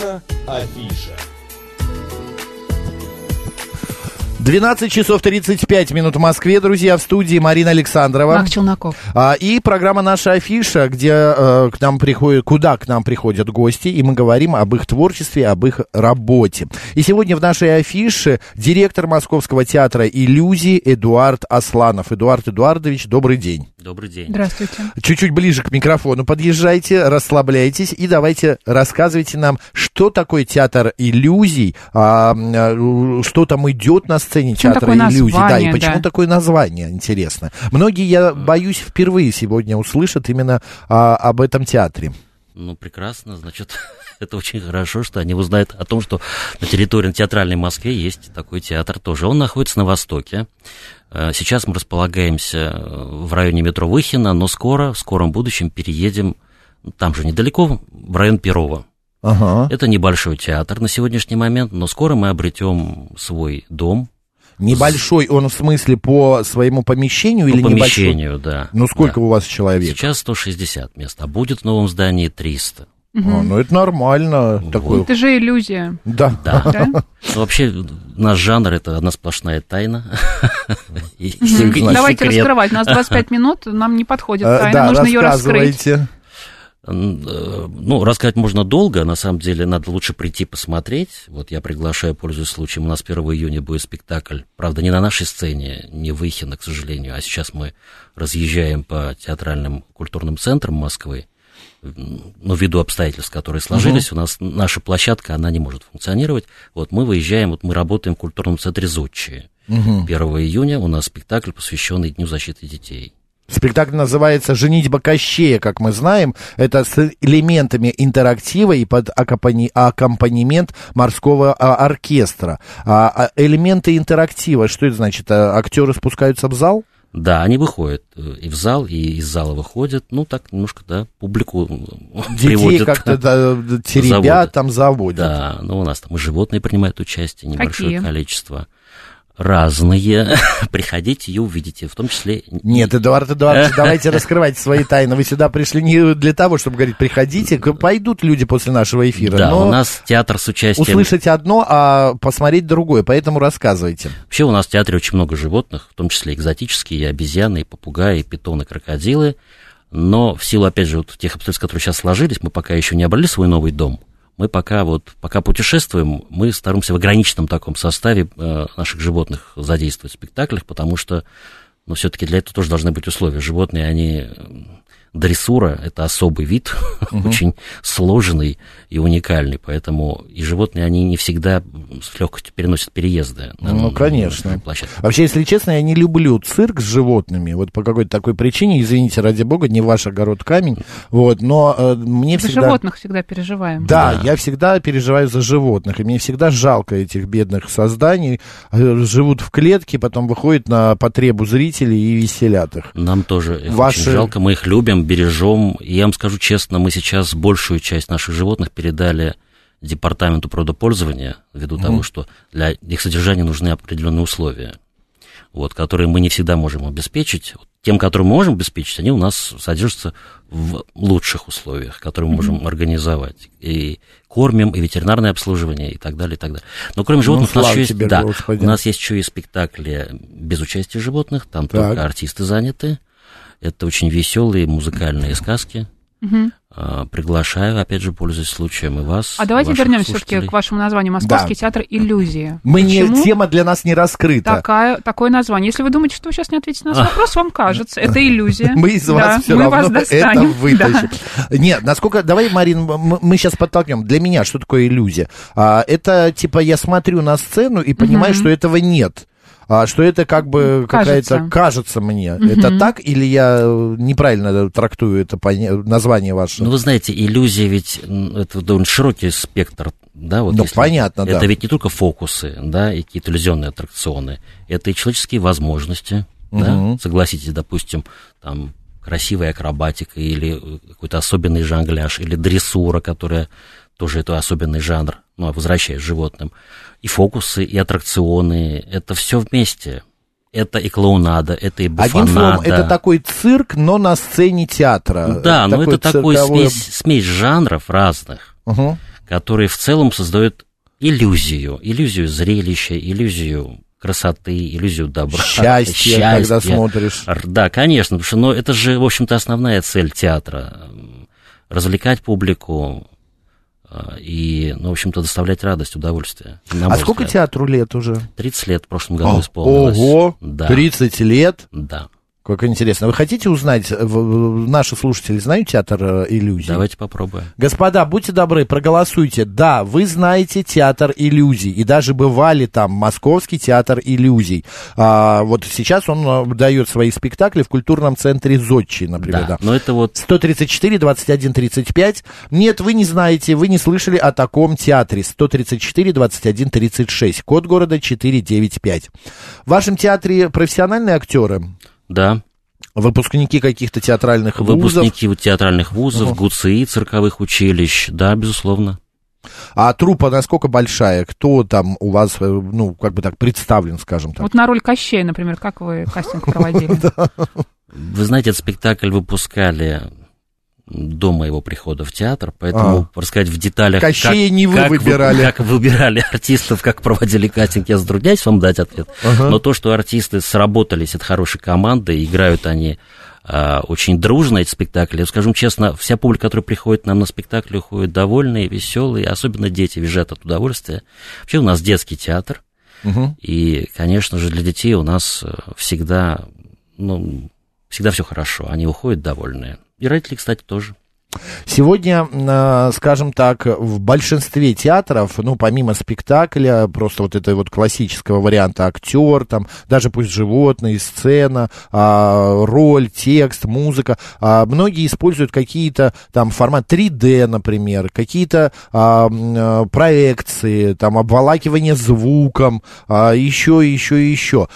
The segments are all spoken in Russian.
Наша афиша. 12 часов 35 минут в Москве, друзья, в студии Марина Александрова. Мах Челноков. А, и программа «Наша афиша», где э, к нам приходят, куда к нам приходят гости, и мы говорим об их творчестве, об их работе. И сегодня в нашей афише директор Московского театра «Иллюзии» Эдуард Асланов. Эдуард Эдуардович, добрый день. Добрый день. Здравствуйте. Чуть-чуть ближе к микрофону подъезжайте, расслабляйтесь и давайте рассказывайте нам, что такое театр иллюзий, а, а, что там идет на сцене Почему театра иллюзий, да, и название, почему да. такое название, интересно. Многие, я боюсь, впервые сегодня услышат именно а, об этом театре. Ну, прекрасно, значит, это очень хорошо, что они узнают о том, что на территории театральной Москвы есть такой театр тоже. Он находится на востоке. Э, Сейчас мы располагаемся э, в районе метро Выхина, но скоро, в скором будущем переедем, ну, там же недалеко, в район Перова. Ага. Это небольшой театр на сегодняшний момент, но скоро мы обретем свой дом Небольшой он в смысле по своему помещению по или небольшой? помещению, да. Ну, сколько Да. у вас человек? Сейчас 160 мест, а будет в новом здании 300. А, ну, это нормально. Такой... Это же иллюзия. Да. Да. Да? Ну, вообще, наш жанр это одна сплошная тайна. Давайте раскрывать. У нас 25 минут, нам не подходит Э, тайна, нужно ее раскрыть. Э, Ну, рассказать можно долго, на самом деле надо лучше прийти посмотреть. Вот я приглашаю, пользуясь случаем, у нас 1 июня будет спектакль, правда, не на нашей сцене, не в Ихино, к сожалению, а сейчас мы разъезжаем по театральным культурным центрам Москвы, М, ну, ввиду обстоятельств, которые сложились, у нас наша площадка, она не может функционировать. Вот мы выезжаем, вот мы работаем в культурном центре Зодчие. 1 июня у нас спектакль, посвященный Дню защиты детей. Спектакль называется «Женитьба Кощея», как мы знаем. Это с элементами интерактива и под аккомпани- аккомпанемент морского а, оркестра. А, а элементы интерактива, что это значит? А, актеры спускаются в зал? Да, они выходят э, и в зал, и из зала выходят. Ну, так немножко, да, публику э, Детей приводят. как-то да, теребят, Заводят. там заводят. Да, ну, у нас там и животные принимают участие, небольшое Какие? количество. Разные. Приходите и увидите, в том числе... Нет, Эдуард Эдуардович, давайте раскрывайте свои тайны. Вы сюда пришли не для того, чтобы говорить, приходите, пойдут люди после нашего эфира. Да, но у нас театр с участием... услышать одно, а посмотреть другое, поэтому рассказывайте. Вообще у нас в театре очень много животных, в том числе экзотические, и обезьяны, и попугаи, и питоны, крокодилы. Но в силу, опять же, вот тех обстоятельств, которые сейчас сложились, мы пока еще не обрели свой новый дом. Мы пока вот, пока путешествуем, мы стараемся в ограниченном таком составе э, наших животных задействовать в спектаклях, потому что, ну, все-таки для этого тоже должны быть условия. Животные, они дрессура – это особый вид, очень сложный и уникальный, поэтому и животные, они не всегда с легкостью переносят переезды. на- Ну, на конечно. площадке. Вообще, если честно, я не люблю цирк с животными. Вот по какой-то такой причине, извините, ради бога, не ваш огород камень. Вот, но э, мне За всегда... животных всегда переживаем. Да, Да. я всегда переживаю за животных, и мне всегда жалко этих бедных созданий. Э, Живут в клетке, потом выходят на потребу зрителей и веселят их. Нам тоже их Ваши- очень жалко, мы их любим, бережем. И я вам скажу честно, мы сейчас большую часть наших животных передали департаменту природопользования, ввиду того, что для их содержания нужны определенные условия, вот, которые мы не всегда можем обеспечить. Тем, которые мы можем обеспечить, они у нас содержатся в лучших условиях, которые мы можем организовать. И кормим, и ветеринарное обслуживание, и так далее, и так далее. Но кроме животных у нас еще есть, да, у нас есть еще и спектакли без участия животных, там Так. только артисты заняты. Это очень веселые музыкальные сказки. А, Приглашаю, опять же, пользуясь случаем, и вас. А давайте вернемся все-таки к вашему названию. Московский Да. театр иллюзии. Мы не, Почему тема для нас не раскрыта. такая, такое название? Если вы думаете, что вы сейчас не ответите на наш вопрос, вам кажется, это иллюзия. Мы из вас Да, все мы равно вас это достанем. вытащим. Нет, насколько... Давай, Марин, мы сейчас подтолкнем. Для меня что такое иллюзия? А, это, типа, я смотрю на сцену и понимаю, что этого нет. А, что это как бы Кажется. какая-то... Кажется мне. Это так или я э, неправильно трактую это название ваше? Ну, вы знаете, иллюзия ведь это довольно широкий спектр, да, вот Ну, понятно, да. Это ведь не только фокусы, да, и какие-то иллюзионные аттракционы, это и человеческие возможности, да, Мгм. согласитесь, допустим, там красивая акробатика или э, какой-то особенный жонгляж, или дрессура, которая тоже это особенный жанр, ну, а возвращаясь к животным, и фокусы, и аттракционы, это все вместе. Это и клоунада, это и Одним буфонада. словом, это такой цирк, но на сцене театра. Да, но это такой цирковое- смесь, смесь жанров разных, Мгм. который в целом создает иллюзию, иллюзию зрелища, иллюзию красоты, иллюзию добра. Счастье, счастья. когда смотришь. Да, конечно, потому что ну, это же, в общем-то, основная цель театра. Развлекать публику, и, ну, в общем-то, доставлять радость, удовольствие. А сколько взгляд. театру лет уже? 30 лет в прошлом году О, исполнилось. Ого, да. 30 лет? Да. Как интересно. Вы хотите узнать, наши слушатели знают театр э, иллюзий? Давайте попробуем. Господа, будьте добры, проголосуйте. Да, вы знаете театр иллюзий. И даже бывали там Московский театр иллюзий. А, вот сейчас он э, дает свои спектакли в культурном центре Зодчи, например. Да, да. но это вот... 134, 21, 35. Нет, вы не знаете, вы не слышали о таком театре. 134, 21, 36. Код города 495. В вашем театре профессиональные актеры? Да. Выпускники каких-то театральных вузов? Выпускники театральных вузов, угу. ГУЦИ, цирковых училищ, да, безусловно. А трупа насколько большая? Кто там у вас, э, ну, как бы так, представлен, скажем так? Вот на роль Кощея, например, как вы кастинг проводили? Вы знаете, этот спектакль выпускали до моего прихода в театр, поэтому а. рассказать в деталях, Кощея как, не вы как выбирали. Вы, как выбирали артистов, как проводили кастинг, я затрудняюсь вам дать ответ. Ага. Но то, что артисты сработались, это хорошая команда, играют они а, очень дружно эти спектакли. Скажем честно, вся публика, которая приходит нам на спектакли, уходит довольные, веселые, особенно дети визжат от удовольствия. Вообще у нас детский театр, угу. и, конечно же, для детей у нас э, всегда, ну, всегда все хорошо, они уходят довольные. И родители, кстати, тоже. Сегодня, э, скажем так, в большинстве театров, ну, помимо спектакля, просто вот этой вот классического варианта актер, там, даже пусть животные, сцена, а, роль, текст, музыка, а, многие используют какие-то там формат 3D, например, какие-то а, э, проекции, там, обволакивание звуком, еще, еще, еще.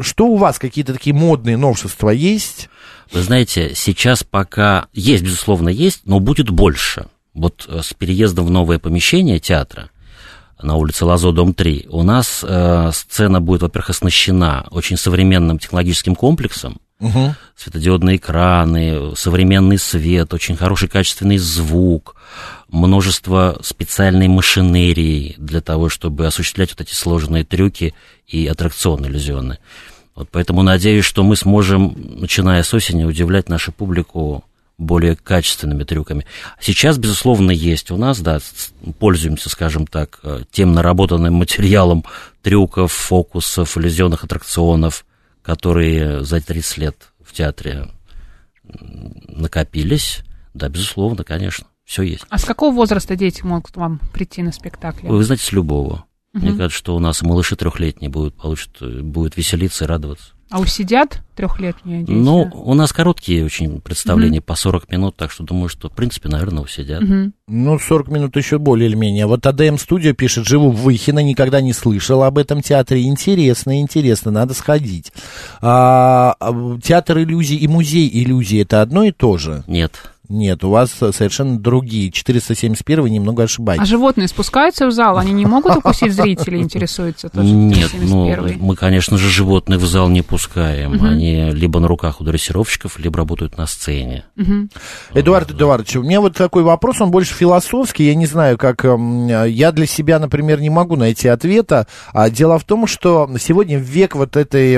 Что у вас, какие-то такие модные новшества есть? Вы знаете, сейчас пока есть, безусловно, есть, но будет больше. Вот э, с переездом в новое помещение театра на улице Лазо, дом 3, у нас э, сцена будет, во-первых, оснащена очень современным технологическим комплексом, угу. светодиодные экраны, современный свет, очень хороший качественный звук, множество специальной машинерии для того, чтобы осуществлять вот эти сложные трюки и аттракционы иллюзионные. Вот поэтому надеюсь, что мы сможем, начиная с осени, удивлять нашу публику более качественными трюками. Сейчас, безусловно, есть у нас, да, пользуемся, скажем так, э, тем наработанным материалом трюков, фокусов, иллюзионных аттракционов, которые за 30 лет в театре накопились. Да, безусловно, конечно, все есть. А с какого возраста дети могут вам прийти на спектакли? Вы знаете, с любого. Угу. Мне кажется, что у нас малыши трехлетние будут, получат, будут веселиться и радоваться. А усидят трехлетние дети? Ну, у нас короткие очень представления, угу. по 40 минут, так что думаю, что, в принципе, наверное, усидят. Угу. Ну, 40 минут еще более или менее. Вот АДМ Студио пишет, живу в Выхино, никогда не слышал об этом театре. Интересно, интересно, надо сходить. А, а театр иллюзий и музей иллюзий это одно и то же? Нет. Нет, у вас совершенно другие. 471 вы немного ошибаетесь. А животные спускаются в зал? Они не могут укусить зрителей, интересуется тоже Нет, ну, мы, конечно же, животных в зал не пускаем. Угу. Они либо на руках у дрессировщиков, либо работают на сцене. Угу. Эдуард Эдуардович, у меня вот такой вопрос, он больше философский. Я не знаю, как... Я для себя, например, не могу найти ответа. А дело в том, что сегодня век вот этой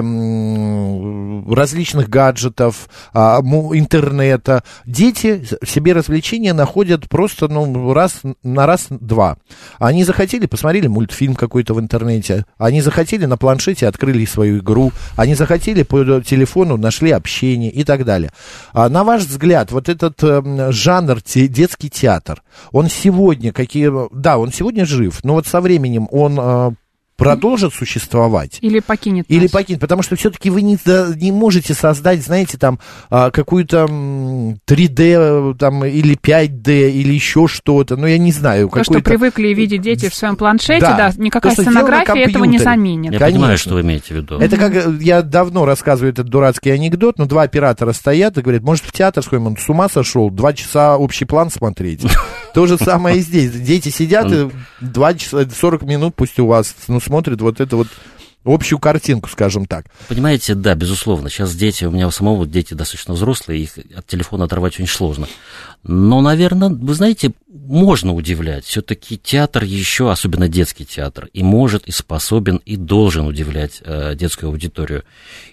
различных гаджетов, а, интернета, дети себе развлечения находят просто, ну, раз на раз-два. Они захотели, посмотрели мультфильм какой-то в интернете, они захотели на планшете, открыли свою игру, они захотели по телефону, нашли общение и так далее. А на ваш взгляд, вот этот э, жанр те, детский театр, он сегодня какие... Да, он сегодня жив, но вот со временем он э, продолжит существовать. Или покинет. Или нас. покинет, потому что все-таки вы не, не можете создать, знаете, там а, какую-то 3D там, или 5D или еще что-то, ну я не знаю. То, что привыкли видеть дети в своем планшете, да, да никакая то, сценография этого не заменит. Я Конечно. понимаю, что вы имеете в виду. Это как, я давно рассказываю этот дурацкий анекдот, но два оператора стоят и говорят, может в театр сходим, он с ума сошел, два часа общий план смотреть. То же самое и здесь. Дети сидят, и два часа, 40 минут пусть у вас, ну, смотрит вот это вот общую картинку, скажем так. Понимаете, да, безусловно. Сейчас дети, у меня у самого дети достаточно взрослые, их от телефона оторвать очень сложно. Но, наверное, вы знаете, можно удивлять. Все-таки театр еще, особенно детский театр, и может, и способен, и должен удивлять э, детскую аудиторию.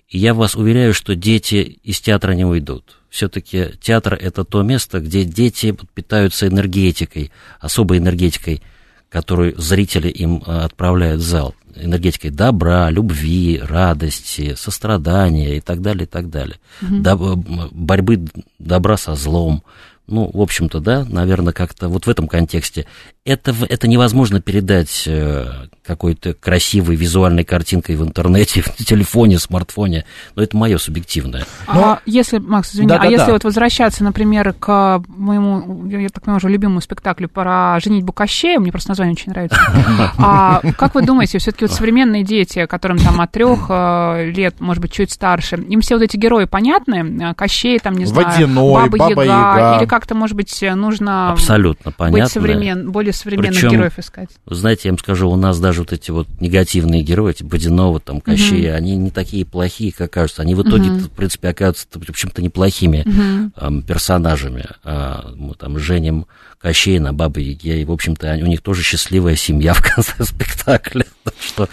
И я вас уверяю, что дети из театра не уйдут. Все-таки театр это то место, где дети питаются энергетикой, особой энергетикой, которую зрители им э, отправляют в зал энергетикой добра, любви, радости, сострадания и так далее, и так далее. Угу. Доб- борьбы добра со злом. Ну, в общем-то, да, наверное, как-то вот в этом контексте. Это, это невозможно передать э, какой-то красивой визуальной картинкой в интернете, в телефоне, смартфоне, но это мое субъективное. А но... если, Макс, извини, да, а да, если да. вот возвращаться, например, к моему, я так понимаю, уже любимому спектаклю про женитьбу Кощея, мне просто название очень нравится. А как вы думаете, все-таки вот современные дети, которым там от трех э, лет, может быть, чуть старше, им все вот эти герои понятны? Кощей, там, не знаю, Водяной, Баба Яга, или как-то, может быть, нужно Абсолютно понятно. быть современ... более современных Причем, героев искать? Знаете, я вам скажу, у нас даже вот эти вот негативные герои, типа Водянова, там, Кощея, угу. они не такие плохие, как кажутся. Они в итоге, угу. в принципе, оказываются, в общем-то, неплохими угу. эм, персонажами. А, мы там женим Кощея на Бабы Яге, и, в общем-то, у них тоже счастливая семья в конце спектакля. что,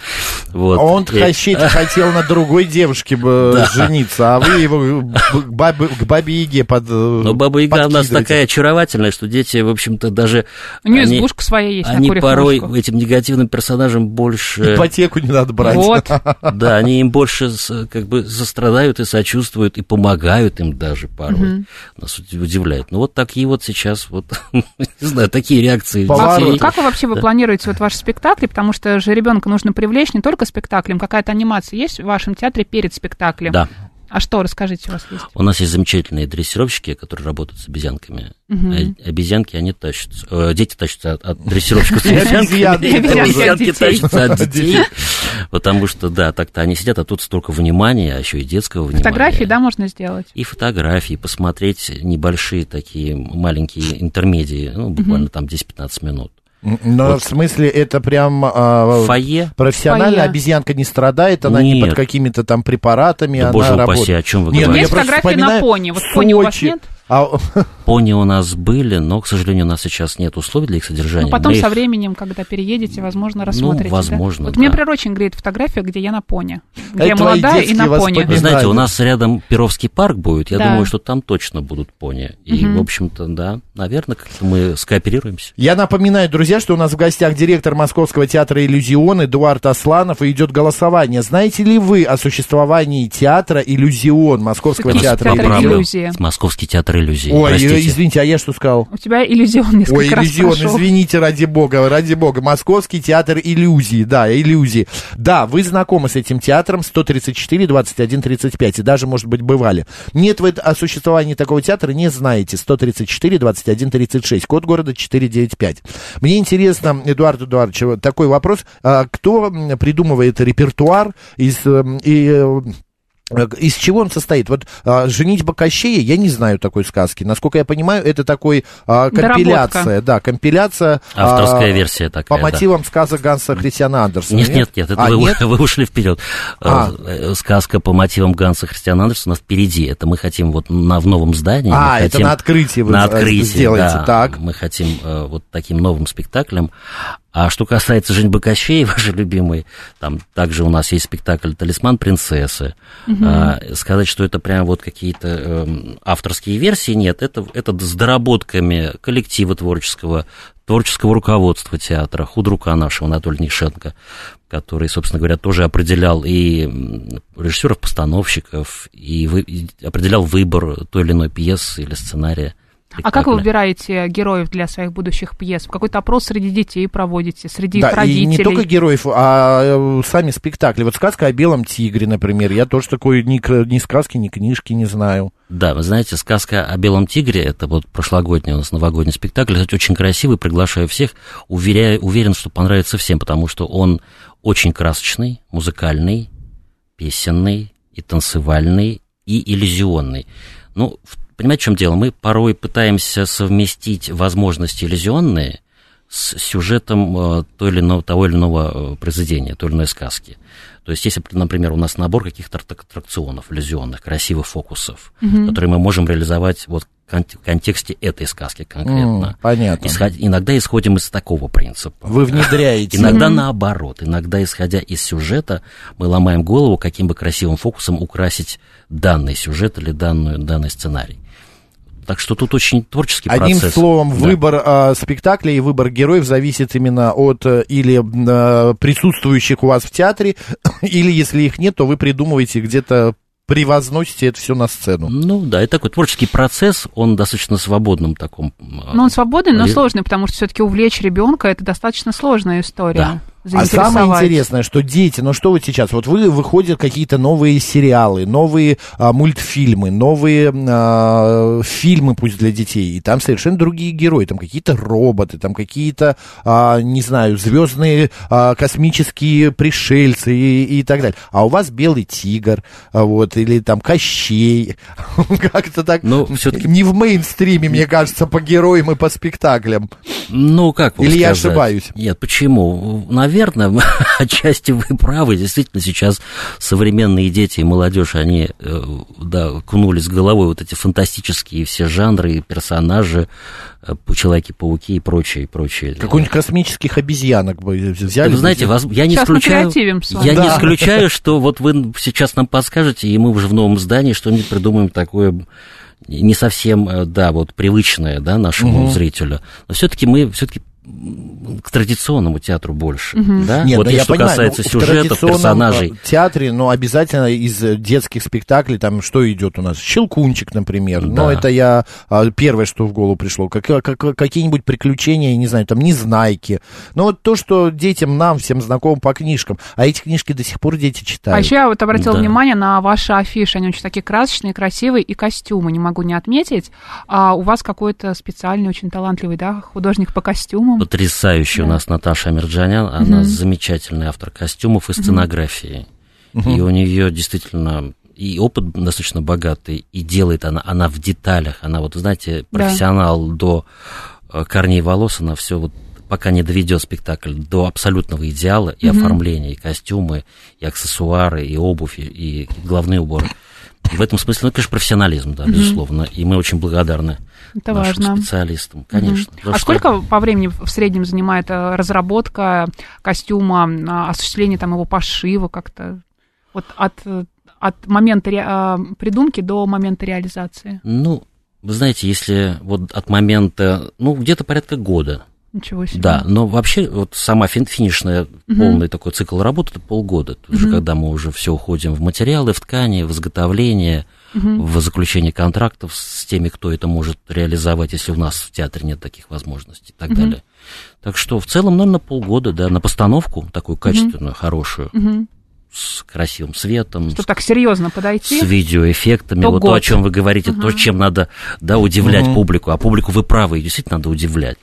вот. А он и... Кощей хотел на другой девушке бы жениться, а вы его к Бабе, к бабе Яге под э, Но Баба Яга у нас такая очаровательная, что дети, в общем-то, даже... У нее они, избушка своя есть Они порой ножку. этим негативным персонажам больше... Ипотеку не надо брать. Вот. Да, они им больше как бы сострадают и сочувствуют, и помогают им даже порой. Нас удивляет. Ну, вот такие вот сейчас вот не знаю, такие реакции. Поворот. Как вы вообще вы планируете вот ваши спектакли? Потому что же ребенка нужно привлечь не только спектаклем, какая-то анимация есть в вашем театре перед спектаклем? Да. А что, расскажите, у вас есть? У нас есть замечательные дрессировщики, которые работают с обезьянками. Угу. Обезьянки, они тащатся, э, дети тащатся от, от дрессировщиков с обезьянками, обезьянки тащатся от детей, потому что, да, так-то они сидят, а тут столько внимания, а еще и детского внимания. Фотографии, да, можно сделать? И фотографии, посмотреть небольшие такие маленькие интермедии, ну, буквально там 10-15 минут. Но вот. в смысле это прям а, Фойе? профессионально Фойе. обезьянка не страдает, она Нет. не под какими-то там препаратами, да она боже работает. упаси, о чем вы Нет, говорите? Есть фотографии на пони. Вот пони у вас нет? А... Пони у нас были, но, к сожалению, у нас сейчас нет условий для их содержания. Ну, потом Мы со их... временем, когда переедете, возможно, рассмотрите. Ну, возможно, да? Вот да. меня, очень греет фотография, где я на пони. Где Это я молодая и на пони. Вы знаете, у нас рядом Перовский парк будет. Я да. думаю, что там точно будут пони. И, угу. в общем-то, да, наверное, как-то мы скооперируемся. Я напоминаю, друзья, что у нас в гостях директор Московского театра «Иллюзион» Эдуард Асланов, и идет голосование. Знаете ли вы о существовании театра «Иллюзион» Московского театра «Иллюзия»? Московский театр «Иллюзии». Ой, Простите. извините, а я что сказал? У тебя иллюзион несколько Ой, раз иллюзион, прошел. извините, ради бога, ради бога. Московский театр иллюзий, да, иллюзии. Да, вы знакомы с этим театром 134 21 35, и даже, может быть, бывали. Нет, вы о существовании такого театра не знаете. 134 21 36, код города 495. Мне интересно, Эдуард Эдуардович, такой вопрос. А кто придумывает репертуар из... И, э, Э, из чего он состоит? Вот а, «Женитьба Кощея», я не знаю такой сказки. Насколько я понимаю, это такой а, компиляция. Доработка. Да, компиляция. Авторская а, версия такая, По мотивам да. сказок Ганса Христиана Андерсона. Нет, нет, нет, это а, вы, нет? вы ушли вперед. А. Э, сказка по мотивам Ганса Христиана Андерсона впереди. Это мы хотим вот на, в новом здании. А, это хотим, на открытии вы на открытии, сделаете, да, так. Мы хотим э, вот таким новым спектаклем. А что касается Женьбы Кощей, вашей любимой, там также у нас есть спектакль «Талисман принцессы». Угу. А, сказать, что это прям вот какие-то э, авторские версии, нет. Это, это с доработками коллектива творческого, творческого руководства театра, худрука нашего Анатолия Нишенко, который, собственно говоря, тоже определял и режиссеров-постановщиков, и, вы, и определял выбор той или иной пьесы или сценария. А как вы выбираете героев для своих будущих пьес? Какой-то опрос среди детей проводите, среди да, их родителей? И не только героев, а э, сами спектакли. Вот сказка о белом тигре, например. Я тоже такой ни, ни сказки, ни книжки не знаю. Да, вы знаете, сказка о белом тигре, это вот прошлогодний у нас новогодний спектакль, кстати, очень красивый, приглашаю всех, уверяю, уверен, что понравится всем, потому что он очень красочный, музыкальный, песенный и танцевальный, и иллюзионный. Ну, понимаете, в чем дело? Мы порой пытаемся совместить возможности иллюзионные с сюжетом э, той или иного, того или иного произведения, той или иной сказки. То есть, если, например, у нас набор каких-то аттракционов, иллюзионных, красивых фокусов, угу. которые мы можем реализовать вот в контексте этой сказки конкретно. Mm, понятно. Исход, иногда исходим из такого принципа. Вы внедряете. Иногда наоборот. Иногда, исходя из сюжета, мы ломаем голову, каким бы красивым фокусом украсить данный сюжет или данную, данный сценарий. Так что тут очень творческий Одним процесс. Одним словом, да. выбор э, спектакля и выбор героев зависит именно от э, или э, присутствующих у вас в театре, или если их нет, то вы придумываете где-то превозносите это все на сцену. Ну да, это такой творческий процесс, он достаточно свободным таком. Ну он свободный, но сложный, потому что все-таки увлечь ребенка это достаточно сложная история. Да. А самое интересное, что дети, ну что вот сейчас, вот вы выходят какие-то новые сериалы, новые а, мультфильмы, новые а, фильмы, пусть для детей, и там совершенно другие герои, там какие-то роботы, там какие-то, а, не знаю, звездные а, космические пришельцы и, и так далее. А у вас белый тигр, а, вот, или там Кощей, как-то так, ну, все-таки не в мейнстриме, мне кажется, по героям и по спектаклям. Ну, как Или сказать? я ошибаюсь? Нет, почему? Наверное, отчасти вы правы. Действительно, сейчас современные дети и молодежь, они э, да, кунулись головой вот эти фантастические все жанры, персонажи, э, Человеки-пауки и прочее, и прочее. Какой-нибудь космических обезьянок бы взяли. Вы знаете, вас, я не сейчас исключаю, я да. не исключаю, что вот вы сейчас нам подскажете, и мы уже в новом здании что-нибудь придумаем такое не совсем, э, да, вот привычное, да, нашему угу. зрителю. Но все-таки мы все-таки к традиционному театру больше, угу. да? Нет, вот ну, я что понимаю, касается ну, сюжетов, персонажей. В театре, но обязательно из детских спектаклей там что идет у нас? Щелкунчик, например. Да. Но это я а, первое, что в голову пришло. Как, как, какие-нибудь приключения, не знаю, там незнайки. Но вот то, что детям нам всем знакомо по книжкам, а эти книжки до сих пор дети читают. А еще я вот обратила да. внимание на ваши афиши, они очень такие красочные, красивые, и костюмы, не могу не отметить. А у вас какой-то специальный, очень талантливый, да, художник по костюмам потрясающая да. у нас Наташа Амирджанян. Она угу. замечательный автор костюмов и сценографии. Угу. И у нее действительно и опыт достаточно богатый, и делает она, она в деталях, она вот, знаете, профессионал да. до э, корней волос, она все вот пока не доведет спектакль до абсолютного идеала и mm оформления, и костюмы, и аксессуары, и обувь, и, и головные уборы. В этом смысле, ну, конечно, профессионализм, да, mm безусловно, и мы очень благодарны это нашим важно. специалистам, конечно. Угу. А что... сколько по времени в среднем занимает э, разработка костюма, а, осуществление там его пошива как-то? Вот от, от момента ре... А, придумки до момента реализации? Ну, вы знаете, если вот от момента, ну, где-то порядка года. Ничего себе. Да, но вообще вот сама фин финишная угу. полный такой цикл работы это полгода. Угу. уже когда мы уже все уходим в материалы, в ткани, в изготовление, угу. в заключение контрактов с теми, кто это может реализовать, если у нас в театре нет таких возможностей и так угу. далее. Так что в целом, наверное, полгода, да, на постановку такую качественную, угу. хорошую. Угу с красивым светом. Что так серьезно подойти? С видеоэффектами. То вот год. то, о чем вы говорите, угу. то, чем надо да, удивлять угу. публику. А публику вы правы, действительно надо удивлять.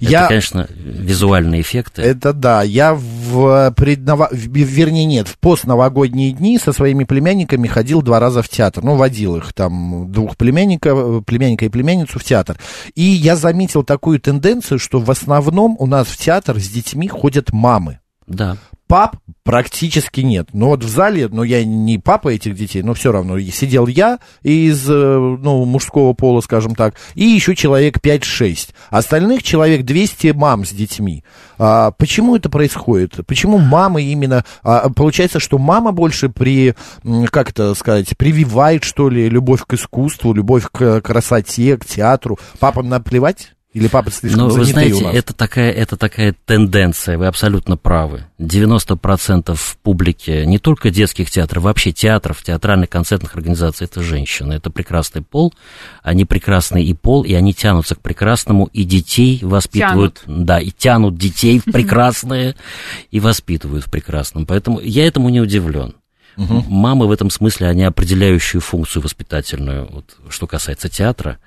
Я... Это, конечно, визуальные эффекты. Это да. Я в предново... вернее, нет, в постновогодние дни со своими племянниками ходил два раза в театр. Ну, водил их там, двух племянников, племянника и племянницу в театр. И я заметил такую тенденцию, что в основном у нас в театр с детьми ходят мамы. Да пап практически нет. Но вот в зале, ну, я не папа этих детей, но все равно сидел я из, э, ну, мужского пола, скажем так, и еще человек 5-6. Остальных человек 200 мам с детьми. А, почему это происходит? Почему мамы именно... А, получается, что мама больше при, как это сказать, прививает, что ли, любовь к искусству, любовь к красоте, к театру. Папам наплевать? Или папа слишком Ну, вы знаете, это такая, это такая тенденция, вы абсолютно правы. 90% публики, не только детских театров, вообще театров, театральных концертных организаций, это женщины. Это прекрасный пол, они прекрасный и пол, и они тянутся к прекрасному, и детей воспитывают, тянут. да, и тянут детей в прекрасное, и воспитывают в прекрасном. Поэтому я этому не удивлен. Угу. Мамы в этом смысле, они определяющую функцию воспитательную, вот, что касается театра,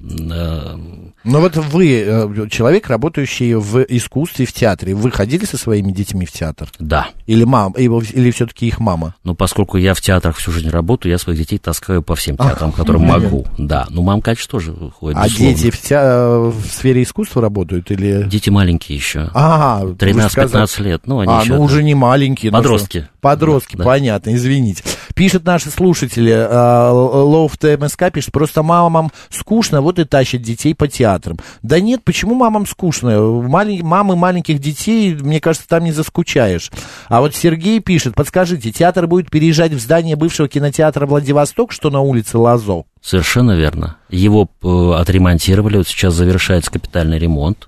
но вот вы, э, человек, работающий в искусстве, в театре, вы ходили со своими детьми в театр? Да. Или мам, или все-таки их мама? Ну, поскольку я в театрах всю жизнь работаю, я своих детей таскаю по всем театрам, которым могу. Да. Ну, мам, конечно, тоже ходит. А дети в, те... в сфере искусства работают или? Дети маленькие еще. А, 13-15 лет. Ну, они а, еще ну, уже не маленькие. Подростки. Ну, Подростки, да, понятно, извините. Пишут наши слушатели, uh, Лоуф ТМСК пишет, просто мамам скучно, вот и тащат детей по театрам. Да нет, почему мамам скучно? Мамы маленьких детей, мне кажется, там не заскучаешь. А вот Сергей пишет, подскажите, театр будет переезжать в здание бывшего кинотеатра Владивосток, что на улице Лазо? Совершенно верно. Его э, отремонтировали, вот сейчас завершается капитальный ремонт.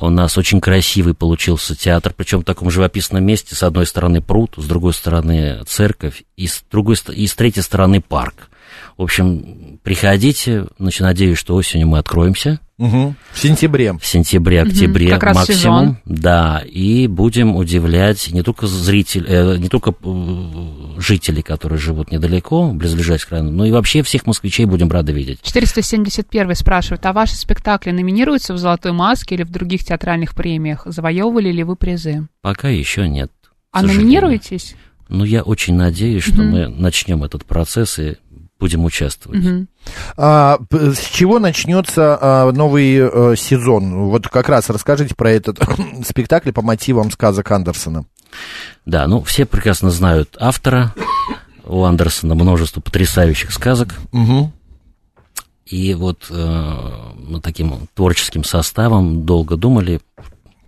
У нас очень красивый получился театр, причем в таком живописном месте. С одной стороны пруд, с другой стороны церковь, и с, другой, и с третьей стороны парк. В общем, приходите, значит, надеюсь, что осенью мы откроемся. Угу. В сентябре. В сентябре, октябре угу, максимум. Сезон. Да, и будем удивлять не только зрителей, э, не только э, жителей, которые живут недалеко, близлежащих районов, но и вообще всех москвичей будем рады видеть. 471 спрашивает, а ваши спектакли номинируются в «Золотой маске» или в других театральных премиях? Завоевывали ли вы призы? Пока еще нет. А номинируетесь? Ну, я очень надеюсь, что угу. мы начнем этот процесс и будем участвовать. Угу. А, с чего начнется а, новый а, сезон? Вот как раз расскажите про этот спектакль по мотивам сказок Андерсона. Да, ну все прекрасно знают автора. У Андерсона множество потрясающих сказок. Угу. И вот э, мы таким творческим составом долго думали,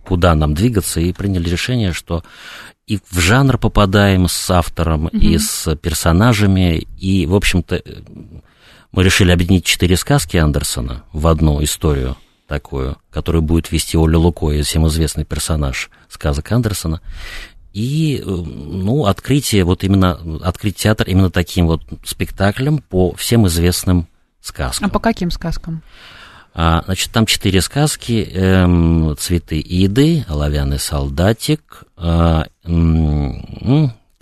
куда нам двигаться, и приняли решение, что и в жанр попадаем с автором, угу. и с персонажами, и, в общем-то, мы решили объединить четыре сказки Андерсона в одну историю такую, которую будет вести Оля Луко, всем известный персонаж сказок Андерсона. И, ну, открытие, вот именно, открыть театр именно таким вот спектаклем по всем известным сказкам. А по каким сказкам? А, значит, там четыре сказки. Эм, «Цветы Иды», «Оловянный солдатик», э,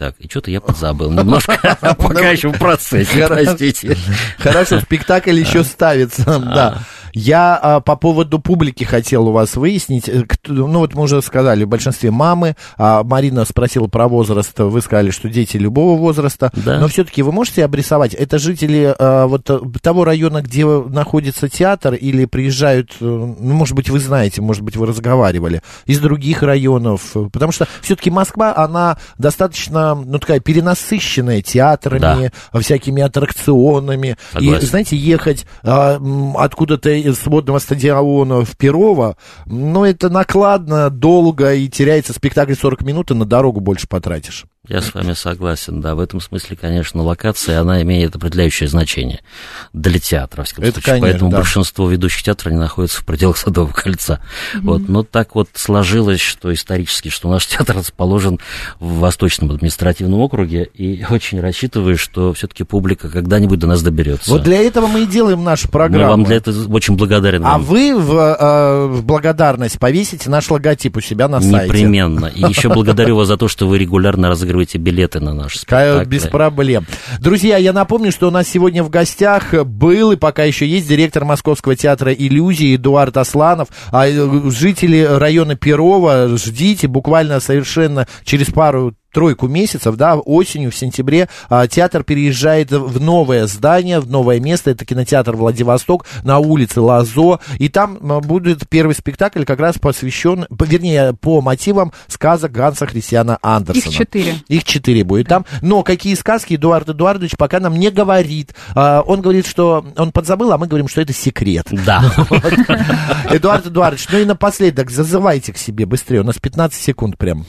так, и что-то я подзабыл немножко, пока еще в процессе, простите. Хорошо, спектакль еще ставится, да. Я а, по поводу публики хотел у вас выяснить. Э, ну, вот мы уже сказали, в большинстве мамы. А Марина спросила про возраст. Вы сказали, что дети любого возраста. Да. Но все-таки вы можете обрисовать, это жители а, вот э, того района, где находится театр, или приезжают, э, ну, может быть, вы знаете, может быть, вы разговаривали, из других районов? Потому что все-таки Москва, она достаточно, ну, такая перенасыщенная театрами, да. всякими аттракционами. Согласен. И, знаете, ехать а, откуда-то сводного стадиона в Перово, но это накладно, долго и теряется спектакль 40 минут, и на дорогу больше потратишь. Я с вами согласен, да. В этом смысле, конечно, локация, она имеет определяющее значение для театра, в Это, конечно, Поэтому да. большинство ведущих театров не находятся в пределах Садового кольца. Mm-hmm. Вот. Но так вот сложилось, что исторически, что наш театр расположен в Восточном административном округе, и очень рассчитываю, что все-таки публика когда-нибудь до нас доберется. Вот для этого мы и делаем нашу программу. Мы вам для этого очень благодарен. А вы в, э, в благодарность повесите наш логотип у себя на сайте. Непременно. И еще благодарю вас за то, что вы регулярно разыгрываете билеты на наш спектакль. Без проблем. Друзья, я напомню, что у нас сегодня в гостях был и пока еще есть директор Московского театра иллюзии Эдуард Асланов. А э, жители района Перова, ждите, буквально совершенно через пару тройку месяцев, да, осенью, в сентябре, а, театр переезжает в новое здание, в новое место, это кинотеатр Владивосток на улице Лазо, и там а, будет первый спектакль как раз посвящен, вернее, по мотивам сказок Ганса Христиана Андерсона. Их четыре. Их четыре будет там, но какие сказки Эдуард Эдуардович пока нам не говорит. А, он говорит, что он подзабыл, а мы говорим, что это секрет. Да. Эдуард Эдуардович, ну и напоследок, зазывайте к себе быстрее, у нас 15 секунд прям.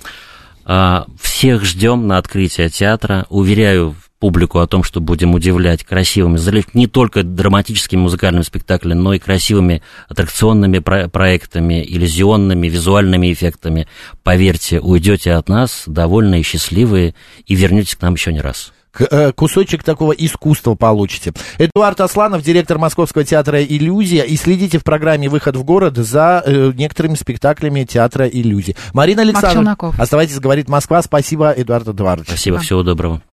А, всех ждем на открытие театра. Уверяю публику о том, что будем удивлять красивыми, не только драматическими музыкальными спектаклями, но и красивыми аттракционными проектами, иллюзионными, визуальными эффектами. Поверьте, уйдете от нас довольные, счастливые и вернетесь к нам еще не раз. Э, кусочек такого искусства получите. Эдуард Асланов, директор Московского театра «Иллюзия». И следите в программе «Выход в город» за э, некоторыми спектаклями театра «Иллюзия». Марина Александровна, оставайтесь, говорит Москва. Спасибо, Эдуард Эдуардович. Спасибо, всего доброго.